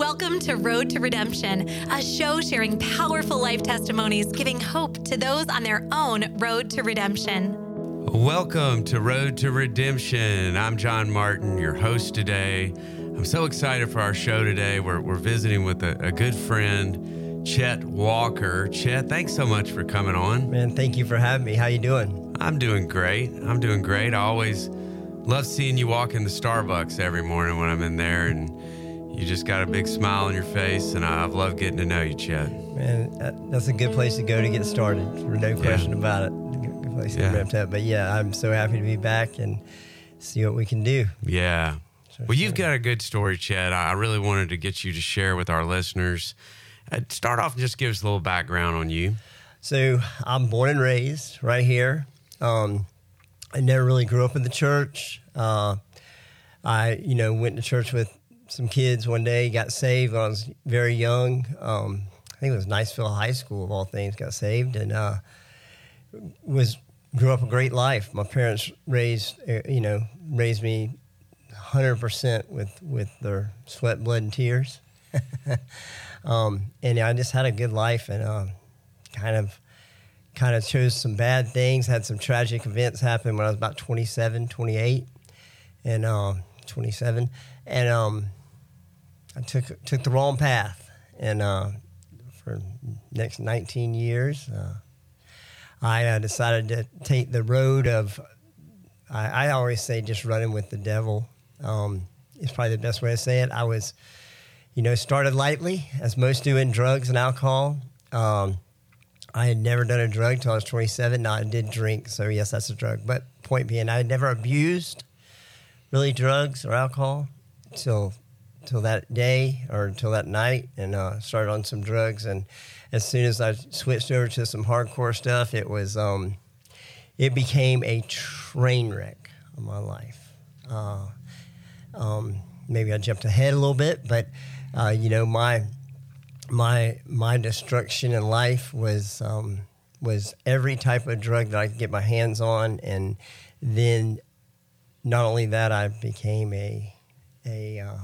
Welcome to Road to Redemption, a show sharing powerful life testimonies, giving hope to those on their own road to redemption. Welcome to Road to Redemption. I'm John Martin, your host today. I'm so excited for our show today. We're, we're visiting with a, a good friend, Chet Walker. Chet, thanks so much for coming on. Man, thank you for having me. How you doing? I'm doing great. I'm doing great. I always love seeing you walk in the Starbucks every morning when I'm in there and you just got a big smile on your face, and I've loved getting to know you, Chet. Man, that's a good place to go to get started, no question yeah. about it. Good place to yeah. get up. But yeah, I'm so happy to be back and see what we can do. Yeah. Sure, well, you've got a good story, Chet. I really wanted to get you to share with our listeners. Uh, start off and just give us a little background on you. So I'm born and raised right here. Um, I never really grew up in the church. Uh, I, you know, went to church with some kids one day, got saved when I was very young. Um, I think it was Niceville High School of all things, got saved and uh, was grew up a great life. My parents raised, uh, you know, raised me 100% with, with their sweat, blood, and tears. um, and I just had a good life and uh, kind of kind of chose some bad things, had some tragic events happen when I was about 27, 28, and um, 27. And um, I took took the wrong path, and uh, for next 19 years, uh, I uh, decided to take the road of. I, I, always say just running with the devil. Um, is probably the best way to say it. I was, you know, started lightly, as most do in drugs and alcohol. Um, I had never done a drug until I was 27. Now I did drink, so yes, that's a drug. But point being, I had never abused really drugs or alcohol until till that day or until that night and uh, started on some drugs. And as soon as I switched over to some hardcore stuff, it was um, it became a train wreck of my life. Uh, um, maybe I jumped ahead a little bit, but uh, you know my my my destruction in life was um, was every type of drug that I could get my hands on, and then not only that, I became a a uh,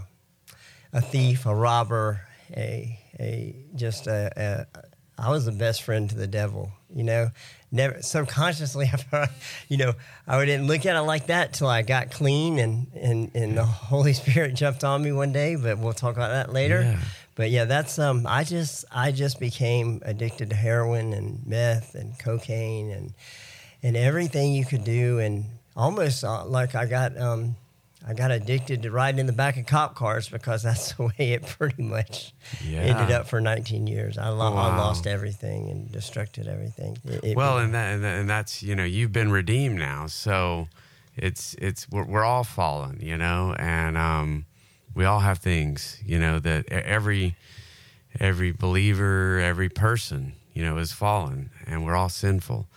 a thief, a robber, a a just a, a I was the best friend to the devil. You know, never subconsciously, you know, I didn't look at it like that till I got clean and and and the Holy Spirit jumped on me one day. But we'll talk about that later. Yeah. But yeah, that's um. I just I just became addicted to heroin and meth and cocaine and and everything you could do and almost uh, like I got um I got addicted to riding in the back of cop cars because that's the way it pretty much yeah. ended up for 19 years. I, lo- wow. I lost everything and destructed everything. It, it well, and, that, and that's you know you've been redeemed now, so it's it's we're, we're all fallen, you know, and um, we all have things, you know, that every every believer, every person, you know, is fallen, and we're all sinful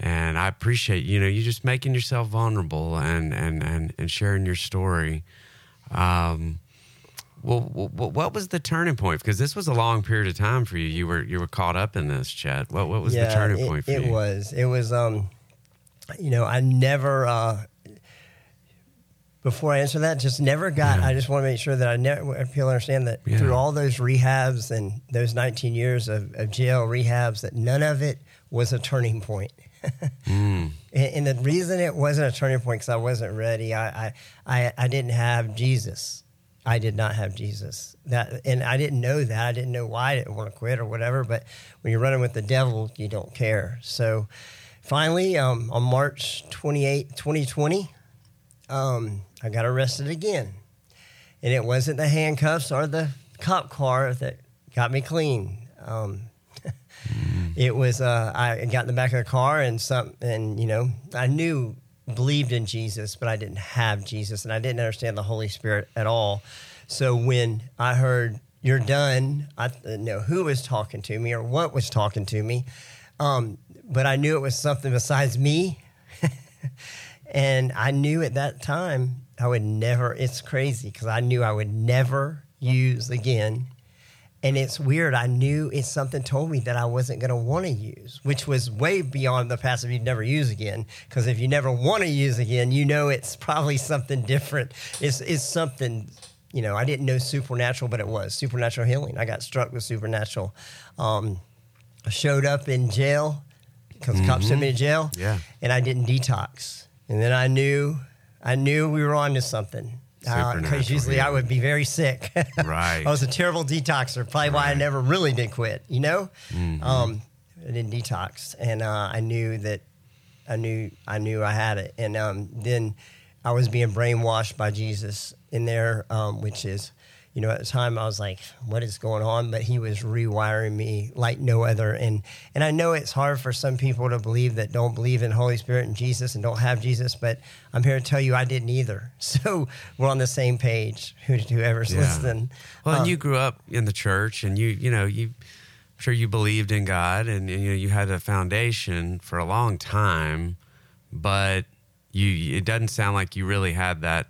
and I appreciate you know you just making yourself vulnerable and and and, and sharing your story. Um, well, what was the turning point? Because this was a long period of time for you. You were you were caught up in this, Chet. What what was yeah, the turning it, point for it you? It was it was um, you know, I never. Uh, before I answer that, just never got. Yeah. I just want to make sure that I never people understand that yeah. through all those rehabs and those 19 years of, of jail rehabs, that none of it was a turning point mm. and, the reason it wasn't a turning point because I wasn't ready. I, I, I, I didn't have Jesus. I did not have Jesus. That, and I didn't know that. I didn't know why I didn't want to quit or whatever. But when you're running with the devil, you don't care. So finally, um, on March 28, 2020, um, I got arrested again. And it wasn't the handcuffs or the cop car that got me clean. Um, it was uh, I got in the back of the car and some and you know I knew believed in Jesus, but I didn't have Jesus and I didn't understand the Holy Spirit at all. So when I heard you're done, I didn't know who was talking to me or what was talking to me, um, but I knew it was something besides me, and I knew at that time I would never. It's crazy because I knew I would never use again and it's weird. I knew it's something told me that I wasn't going to want to use, which was way beyond the passive you'd never use again. Because if you never want to use again, you know it's probably something different. It's, it's something you know, I didn't know supernatural, but it was supernatural healing. I got struck with supernatural. Um, I showed up in jail because the cops sent me to jail. Yeah. And I didn't detox. And then I knew, I knew we were on to something. Because Supernatural usually I would be very sick. Right. I was a terrible detoxer. Probably why I Mm-hmm. never really did quit. You know, um, I didn't detox, and uh, I knew that I knew I knew I had it, and um, then I was being brainwashed by Jesus in there, um, which is, you know, at the time I was like, "What is going on?" But he was rewiring me like no other, and and I know it's hard for some people to believe that don't believe in Holy Spirit and Jesus and don't have Jesus, but I'm here to tell you I didn't either. So we're on the same page. Who, whoever's Yeah. listening, Well, and Uh, you grew up in the church, and you, you know, you, I'm sure you believed in God, and, and you know, you had a foundation for a long time, but you, it doesn't sound like you really had that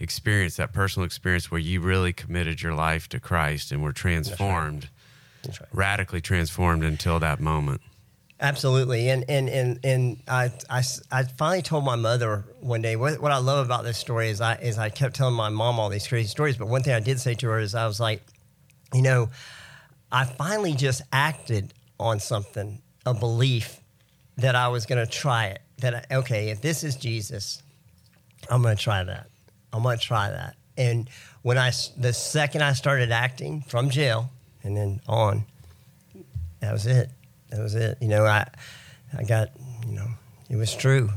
experience, that personal experience where you really committed your life to Christ and were transformed, That's right. radically transformed until that moment. Absolutely, and and and and I, I, I finally told my mother one day. What, what I love about this story is I is I kept telling my mom all these crazy stories. But one thing I did say to her is I was like, you know, I finally just acted on something, a belief that I was going to try it. That I, okay, if this is Jesus, I'm going to try that. I'm going to try that. And when I the second I started acting from jail and then on, that was it. That was it. You know, I I got you know it was true.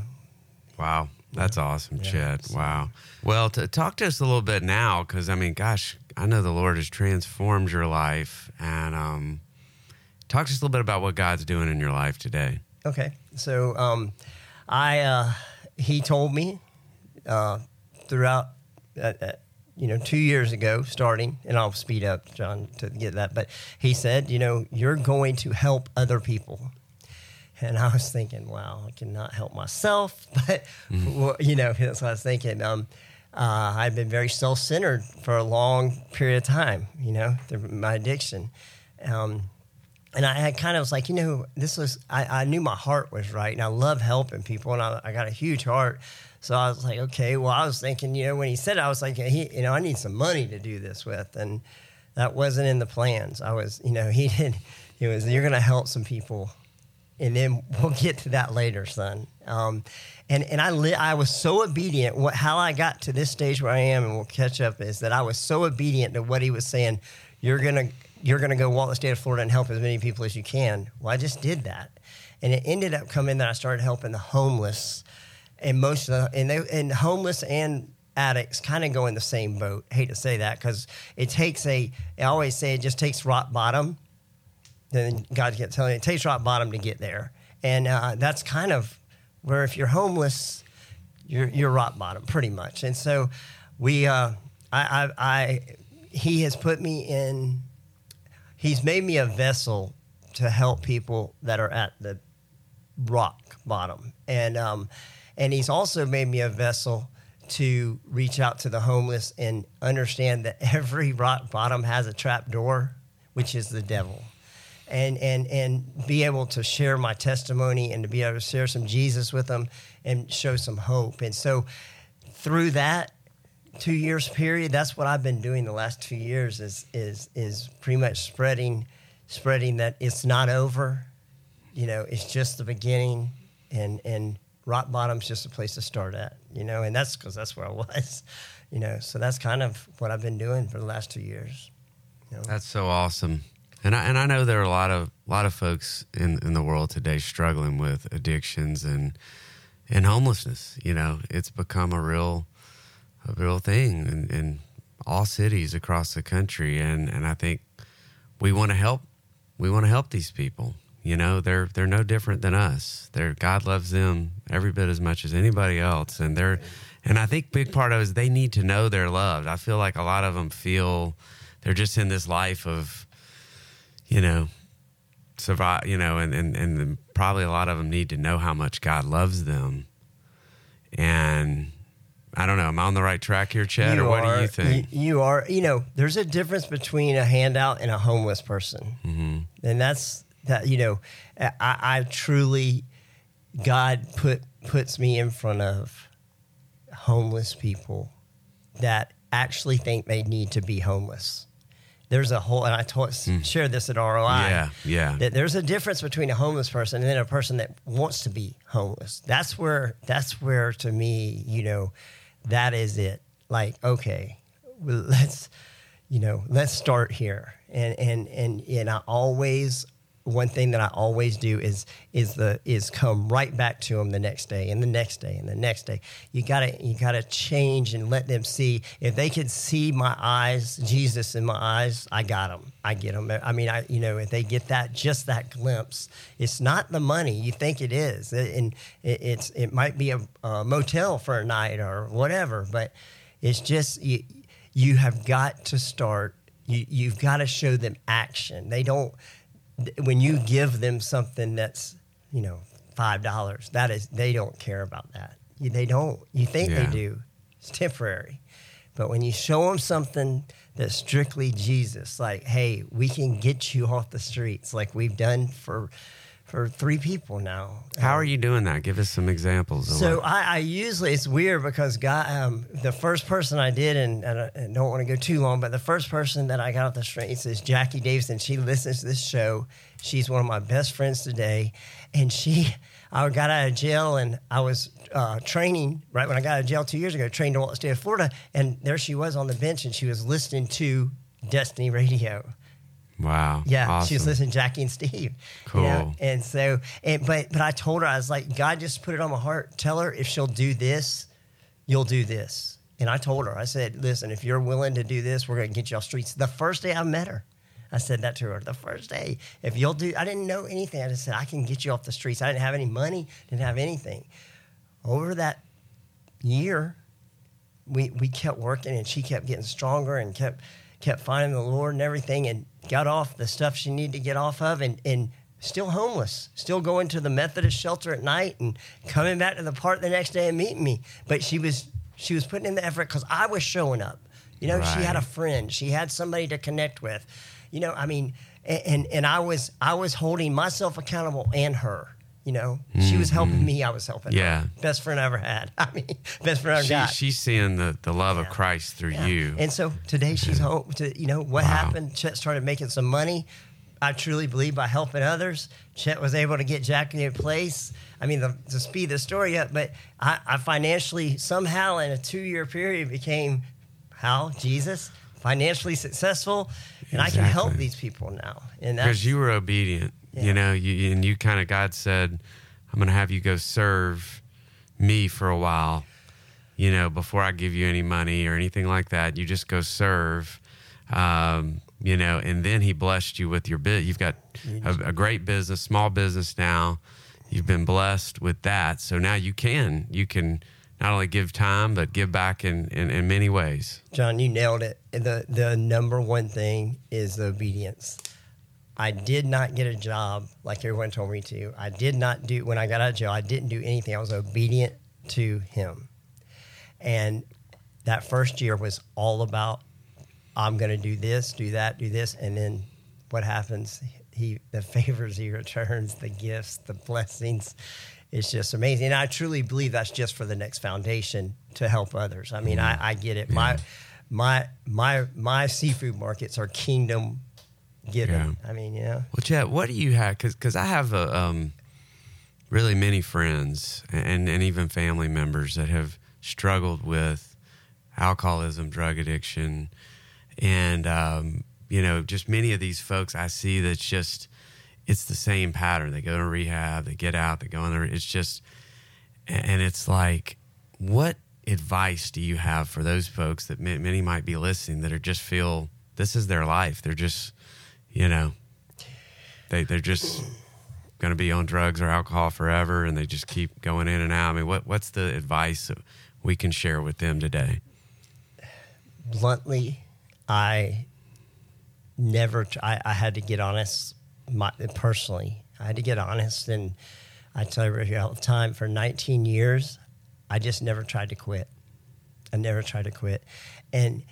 Wow, that's awesome, Yeah, Chet. so- Wow. Well, to talk to us a little bit now, because I mean, gosh, I know the Lord has transformed your life, and um, talk to us a little bit about what God's doing in your life today. Okay, so um, I uh, he told me uh, throughout uh, uh, you know two years ago starting, and I'll speed up John to get that, but he said you know you're going to help other people. And I was thinking, wow, I cannot help myself. But, well, you know, that's what I was thinking. Um, uh, I've been very self centered for a long period of time, you know, through my addiction. Um, and I had kind of was like, you know, this was, I, I knew my heart was right. And I love helping people. And I, I got a huge heart. So I was like, okay, well, I was thinking, you know, when he said it, I was like, he, you know, I need some money to do this with. And that wasn't in the plans. I was, you know, he did, he was, you're going to help some people and then we'll get to that later, son. Um, and and I li- I was so obedient. What how I got to this stage where I am, and we'll catch up, is that I was so obedient to what he was saying. You're gonna you're gonna go walk the state of Florida and help as many people as you can. Well, I just did that, and it ended up coming that I started helping the homeless, and most of the and they and homeless and addicts kind of go in the same boat. hate to say that because it takes a. I always say it just takes rock bottom then God kept telling me it takes rock bottom to get there, and uh, that's kind of where if you're homeless, you're you're rock bottom pretty much. And so we, uh, I, I, I, he has put me in. He's made me a vessel to help people that are at the rock bottom, and um, and he's also made me a vessel to reach out to the homeless and understand that every rock bottom has a trap door, which is the devil and and and be able to share my testimony and to be able to share some Jesus with them and show some hope. And so through that two years period, that's what I've been doing the last two years is is is pretty much spreading spreading that it's not over. You know, it's just the beginning and and rock bottom's just a place to start at, you know, and that's because that's where I was, you know. So that's kind of what I've been doing for the last two years. You know? That's so awesome. And I, and I know there are a lot of a lot of folks in, in the world today struggling with addictions and and homelessness. You know, it's become a real a real thing in, in all cities across the country. And, and I think we want to help we want to help these people. You know, they're they're no different than us. They're God loves them every bit as much as anybody else, and they're and I think big part of it is they need to know they're loved. I feel like a lot of them feel they're just in this life of you know survive. You know, and and and probably a lot of them need to know how much God loves them. And I don't know. Am I on the right track here, Chad, or what do you think? You, you are. You know, there's a difference between a handout and a homeless person, mm-hmm. and that's that. You know, I, I truly, God put puts me in front of homeless people that actually think they need to be homeless. There's a whole, and I told, hmm. shared this at ROI. Yeah, yeah. That there's a difference between a homeless person and then a person that wants to be homeless. That's where, that's where to me, you know, that is it. Like, okay, well, let's, you know, let's start here. And, and, and, and I always, one thing that I always do is is the is come right back to them the next day and the next day and the next day. You gotta you gotta change and let them see. If they can see my eyes, Jesus in my eyes, I got them. I get them. I mean, I you know if they get that just that glimpse, it's not the money you think it is, and it, it's it might be a, a motel for a night or whatever, but it's just you you have got to start. You you've got to show them action. They don't when you give them something that's you know five dollars that is they don't care about that. You- they don't you think Yeah. they do. It's temporary. But when you show them something that's strictly jesus like hey we can get you off the streets like we've done for for three people now How are you doing that? Give us some examples. so I, I usually it's weird because God, um, the first person I did, and, and I don't want to go too long, but the first person that I got off the streets is Jackie Davison. She listens to this show. She's one of my best friends today, and she, I got out of jail and I was uh, training right when I got out of jail two years ago, trained to Walt State of Florida, and there she was on the bench, and she was listening to Destiny Radio. Wow. Yeah, awesome. she was listening to Jackie and Steve. you Cool. know? And so, and, but but I told her I was like, God just put it on my heart. Tell her if she'll do this, you'll do this. And I told her, I said, listen, if you're willing to do this, we're going to get you off streets. The first day I met her, I said that to her. The first day, if you'll do, I didn't know anything. I just said I can get you off the streets. I didn't have any money, didn't have anything. Over that year, we we kept working and she kept getting stronger and kept kept finding the Lord and everything and got off the stuff she needed to get off of and and still homeless, still going to the Methodist shelter at night and coming back to the park the next day and meeting me. But she was she was putting in the effort because I was showing up. You know, she had a friend, she had somebody to connect with. You know, I mean, a- and and I was I was holding myself accountable and her. You know, she was helping mm-hmm. me. I was helping. her. Yeah. best friend I ever had. I mean, best friend I ever She, got. she's seeing the, the love of Christ through Yeah. you. And so today she's home. To, you know what Wow. happened? Chet started making some money. I truly believe by helping others, Chet was able to get Jackie in a place. I mean, the, to speed the story up, but I, I financially somehow in a two-year period became how Jesus financially successful, and I can help these people now. And because you were obedient Yeah. you know you, and you kind of god said i'm going to have you go serve me for a while you know before i give you any money or anything like that you just go serve um, you know and then he blessed you with your bit you've got a, a great business small business now you've been blessed with that so now you can you can not only give time but give back in, in, in many ways John, you nailed it. The the number one thing is the obedience. I did not get a job like everyone told me to. I did not do when I got out of jail. I didn't do anything. I was obedient to him, and that first year was all about I'm going to do this, do that, do this, and then what happens? He the favors he returns, the gifts, the blessings. It's just amazing, and I truly believe that's just for the next foundation to help others. I mean, I, mm. I get it. My my my my seafood markets are kingdom given. I mean, you know, Well, Chet, what do you have? Because I have a, um, really many friends and, and even family members that have struggled with alcoholism, drug addiction, and um, you know, just many of these folks I see that's just it's the same pattern. They go to rehab, they get out, they go in there. It's just, and it's like, what advice do you have for those folks that many might be listening that are just feel this is their life? They're just, you know, they they're just going to be on drugs or alcohol forever, and they just keep going in and out. I mean, what what's the advice we can share with them today? bluntly, I never. I, I had to get honest, my, personally. I had to get honest, and I tell you all the time. For 19 years, I just never tried to quit. I never tried to quit, and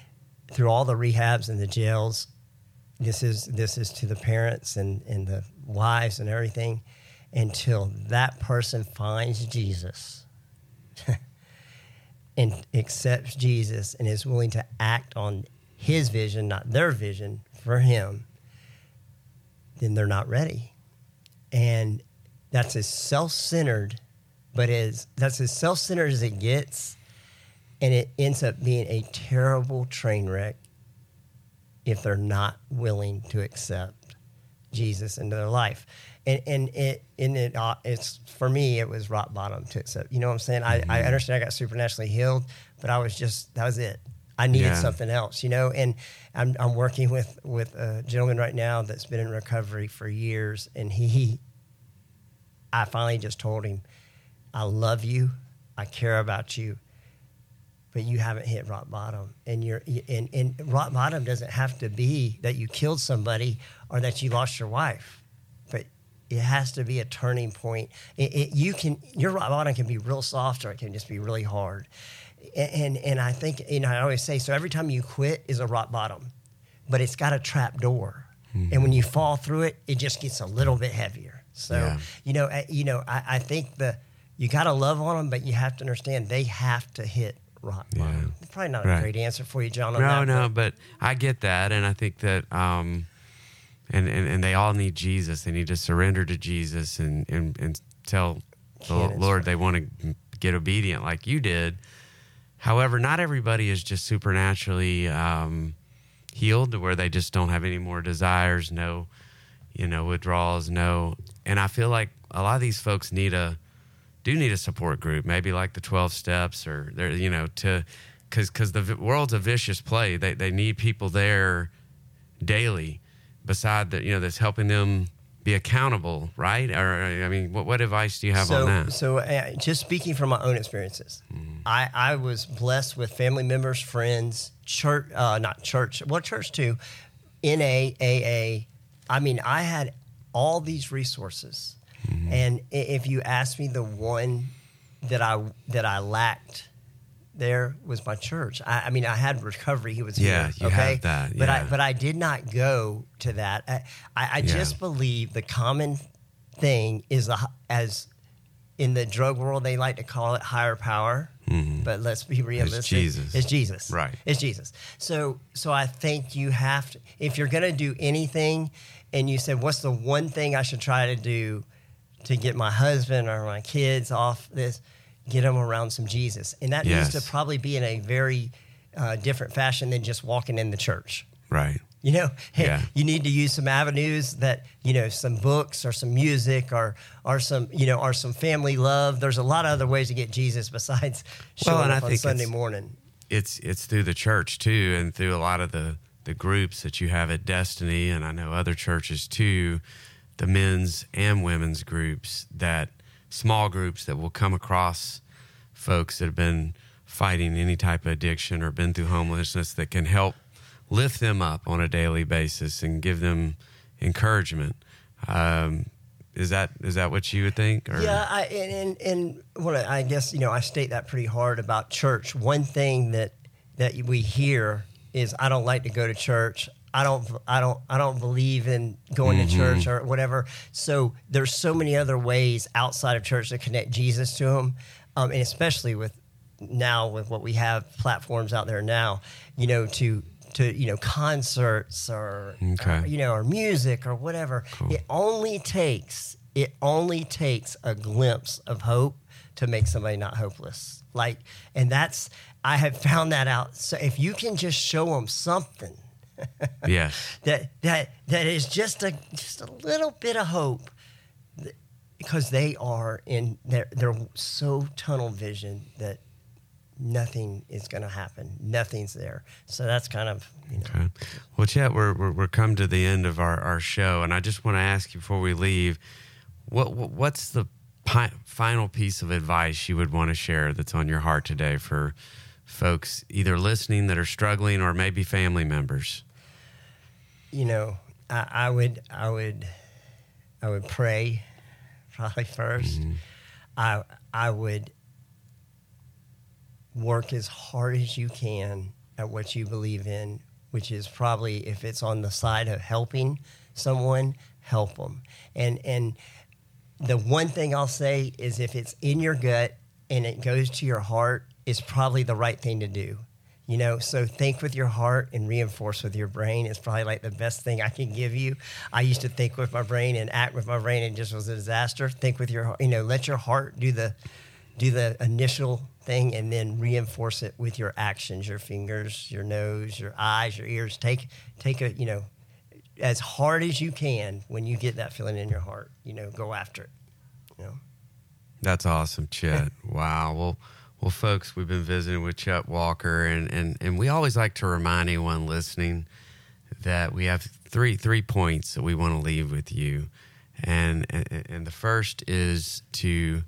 through all the rehabs and the jails, this is this is to the parents and and the wives and everything. Until that person finds Jesus, and accepts Jesus and is willing to act on his vision, not their vision for him, then they're not ready. And that's as self-centered, but as that's as self-centered as it gets, and it ends up being a terrible train wreck if they're not willing to accept Jesus into their life. And and it and it uh, it's for me it was rock bottom to accept. You know what I'm saying? I, I understand I got supernaturally healed, but I was just that was it. I needed Yeah. something else, you know. And I'm I'm working with with a gentleman right now that's been in recovery for years, and he I finally just told him, I love you, I care about you, but you haven't hit rock bottom. And you're and, and rock bottom doesn't have to be that you killed somebody or that you lost your wife, but it has to be a turning point. It, it, you can your rock bottom can be real soft or it can just be really hard. And, and and I think you know I always say so. Every time you quit is a rock bottom, but it's got a trap door. And when hmm. you fall through it, it just gets a little bit heavier. So Yeah. you know, you know, I, I think the you got to love on them, but you have to understand they have to hit rock bottom. Probably not a Right. great answer for you, John. On No, that, no, but- but I get that, and I think that, um, and, and and they all need Jesus. They need to surrender to Jesus and and, and tell the Lord they want to get obedient like you did. However, not everybody is just supernaturally um, healed to where they just don't have any more desires, no, you know, withdrawals, no. And I feel like a lot of these folks need a do need a support group, maybe like the 12 steps or they're, you know, to, cause, cause the world's a vicious play. They, they need people there daily beside the, you know, that's helping them be accountable. Right. Or, I mean, what, what advice do you have so, on that? So, uh, just speaking from my own experiences, Mm-hmm. I, I was blessed with family members, friends, church, uh, not church, well, church too, NA, AA. I mean, I had all these resources, Mm-hmm. and if you ask me, the one that I that I lacked there was my church. I, I mean, I had recovery. He was Yeah, here. you okay? have that, But I but I did not go to that. I, I, I Yeah. just believe the common thing is the, as in the drug world they like to call it higher power. But let's be realistic. Jesus. It's Jesus. Right. It's Jesus. So so I think you have to if you're going to do anything and you said what's the one thing I should try to do to get my husband or my kids off this get them around some Jesus. And that needs to probably be in a very uh, different fashion than just walking in the church. right. You know, hey, Yeah. you need to use some avenues that you know, some books or some music or or some you know, or some family love. There's a lot of other ways to get Jesus besides showing Well, up on Sunday it's- morning. it's it's through the church too, and through a lot of the the groups that you have at Destiny, and I know other churches too, the men's and women's groups that small groups that will come across folks that have been fighting any type of addiction or been through homelessness that can help lift them up on a daily basis and give them encouragement. Um, is that is that what you would think? Or? Yeah, I, and and, and I I guess you know I state that pretty hard about church. One thing that that we hear is I don't like to go to church. I don't I don't I don't believe in going to church or whatever. So there's so many other ways outside of church to connect Jesus to them, um, and especially with now with what we have platforms out there now, you know to to you know concerts or Okay. or, you know or music or whatever. It only takes it only takes a glimpse of hope to make somebody not hopeless. Like, and that's I have found that out. So if you can just show them something Yes. that that that is just a just a little bit of hope, because they are in they're they're so tunnel vision that nothing is going to happen. Nothing's there. So that's kind of you know. Okay. Well, Chet, we're, we're, we're come to the end of our, our show, and I just want to ask you before we leave, what, what what's the pi- final piece of advice you would want to share that's on your heart today for folks either listening that are struggling or maybe family members? You know, I, I would, I would, I would pray, probably 1st mm-hmm. I, I would work as hard as you can at what you believe in, which is probably if it's on the side of helping someone, help them. And and the one thing I'll say is if it's in your gut and it goes to your heart it's probably the right thing to do. You know, so think with your heart and reinforce with your brain is probably like the best thing I can give you. I used to think with my brain and act with my brain and just was a disaster. Think with your, you know, let your heart do the do the initial thing and then reinforce it with your actions, your fingers, your nose, your eyes, your ears. Take take a, you know, as hard as you can when you get that feeling in your heart, you know, go after it. You know. That's awesome, Chet. wow. Well, well, folks, we've been visiting with Chet Walker, and, and, and we always like to remind anyone listening that we have three three points that we want to leave with you, and and, and the first is to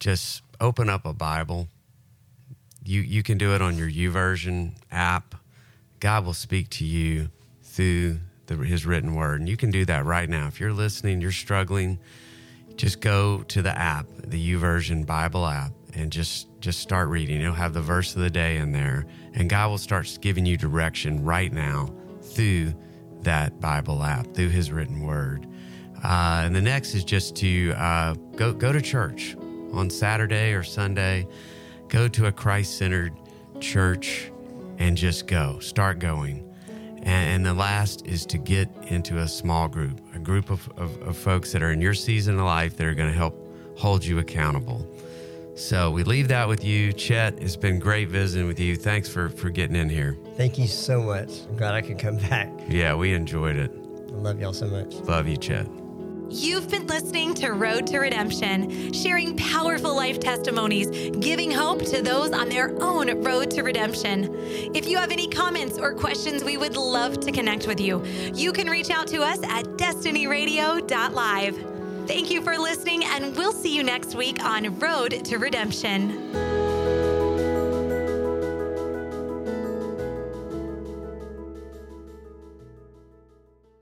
just open up a Bible. You you can do it on your YouVersion app. God will speak to you through the, His written word, and you can do that right now. If you're listening, you're struggling, just go to the app, the YouVersion Bible app, and just just start reading. It'll have the verse of the day in there, and God will start giving you direction right now through that Bible app, through His written word. Uh, and the next is just to uh, go go to church on Saturday or Sunday. Go to a Christ centered church and just go. Start going. And, and, the last is to get into a small group, a group of, of, of folks that are in your season of life that are going to help hold you accountable. So we leave that with you. Chet, it's been great visiting with you. Thanks for, for getting in here. Thank you so much. I'm glad I could come back. Yeah, we enjoyed it. I love y'all so much. Love you, Chet. You've been listening to Road to Redemption, sharing powerful life testimonies, giving hope to those on their own road to redemption. If you have any comments or questions, we would love to connect with you. You can reach out to us at destinyradio.live. Thank you for listening, and we'll see you next week on Road to Redemption.